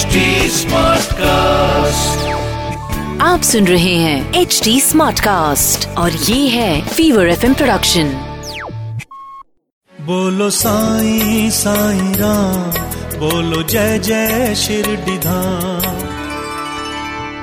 HD Smartcast. आप सुन रहे हैं एच डी स्मार्ट कास्ट और ये है फीवर एफ़ प्रोडक्शन बोलो साई साई राम बोलो जय जय शिरडी धाम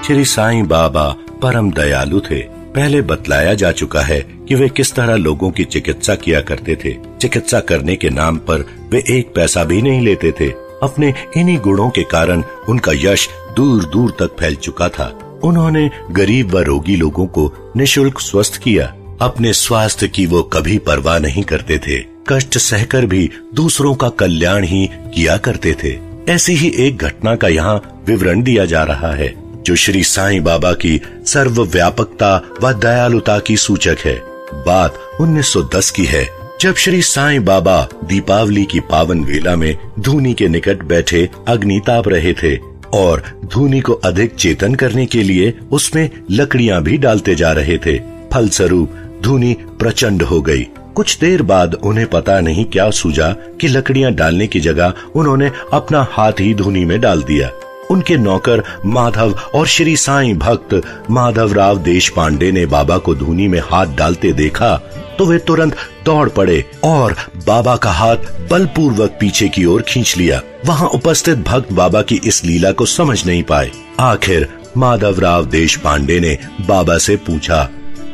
श्री साई बाबा परम दयालु थे। पहले बतलाया जा चुका है कि वे किस तरह लोगों की चिकित्सा किया करते थे। चिकित्सा करने के नाम पर वे एक पैसा भी नहीं लेते थे। अपने इन्हीं गुणों के कारण उनका यश दूर दूर तक फैल चुका था। उन्होंने गरीब व रोगी लोगों को निशुल्क स्वस्थ किया। अपने स्वास्थ्य की वो कभी परवाह नहीं करते थे। कष्ट सहकर भी दूसरों का कल्याण ही किया करते थे। ऐसी ही एक घटना का यहाँ विवरण दिया जा रहा है, जो श्री साईं बाबा की सर्व व्यापकता व दयालुता की सूचक है। बात 1910 की है। जब श्री साईं बाबा दीपावली की पावन वेला में धूनी के निकट बैठे अग्नि ताप रहे थे और धूनी को अधिक चेतन करने के लिए उसमें लकड़ियाँ भी डालते जा रहे थे। फलस्वरूप धूनी प्रचंड हो गई। कुछ देर बाद उन्हें पता नहीं क्या सूझा कि लकड़ियाँ डालने की जगह उन्होंने अपना हाथ ही धूनी में डाल दिया। उनके नौकर माधव और श्री साईं भक्त माधव राव देश पांडे ने बाबा को धूनी में हाथ डालते देखा तो वे तुरंत दौड़ पड़े और बाबा का हाथ बलपूर्वक पीछे की ओर खींच लिया। वहाँ उपस्थित भक्त बाबा की इस लीला को समझ नहीं पाए। आखिर माधव राव देश पांडे ने बाबा से पूछा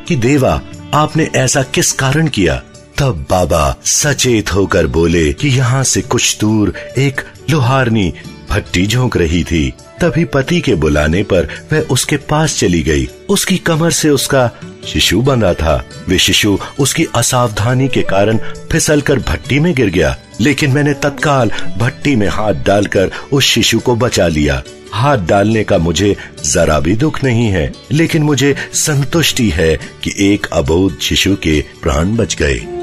कि देवा, आपने ऐसा किस कारण किया? तब बाबा सचेत होकर बोले कि यहाँ से कुछ दूर एक लोहारनी भट्टी झोंक रही थी। तभी पति के बुलाने पर वह उसके पास चली गई। उसकी कमर से उसका शिशु बंधा था। वे शिशु उसकी असावधानी के कारण फिसलकर भट्टी में गिर गया। लेकिन मैंने तत्काल भट्टी में हाथ डालकर उस शिशु को बचा लिया। हाथ डालने का मुझे जरा भी दुख नहीं है, लेकिन मुझे संतुष्टि है कि एक अबोध शिशु के प्राण बच गए।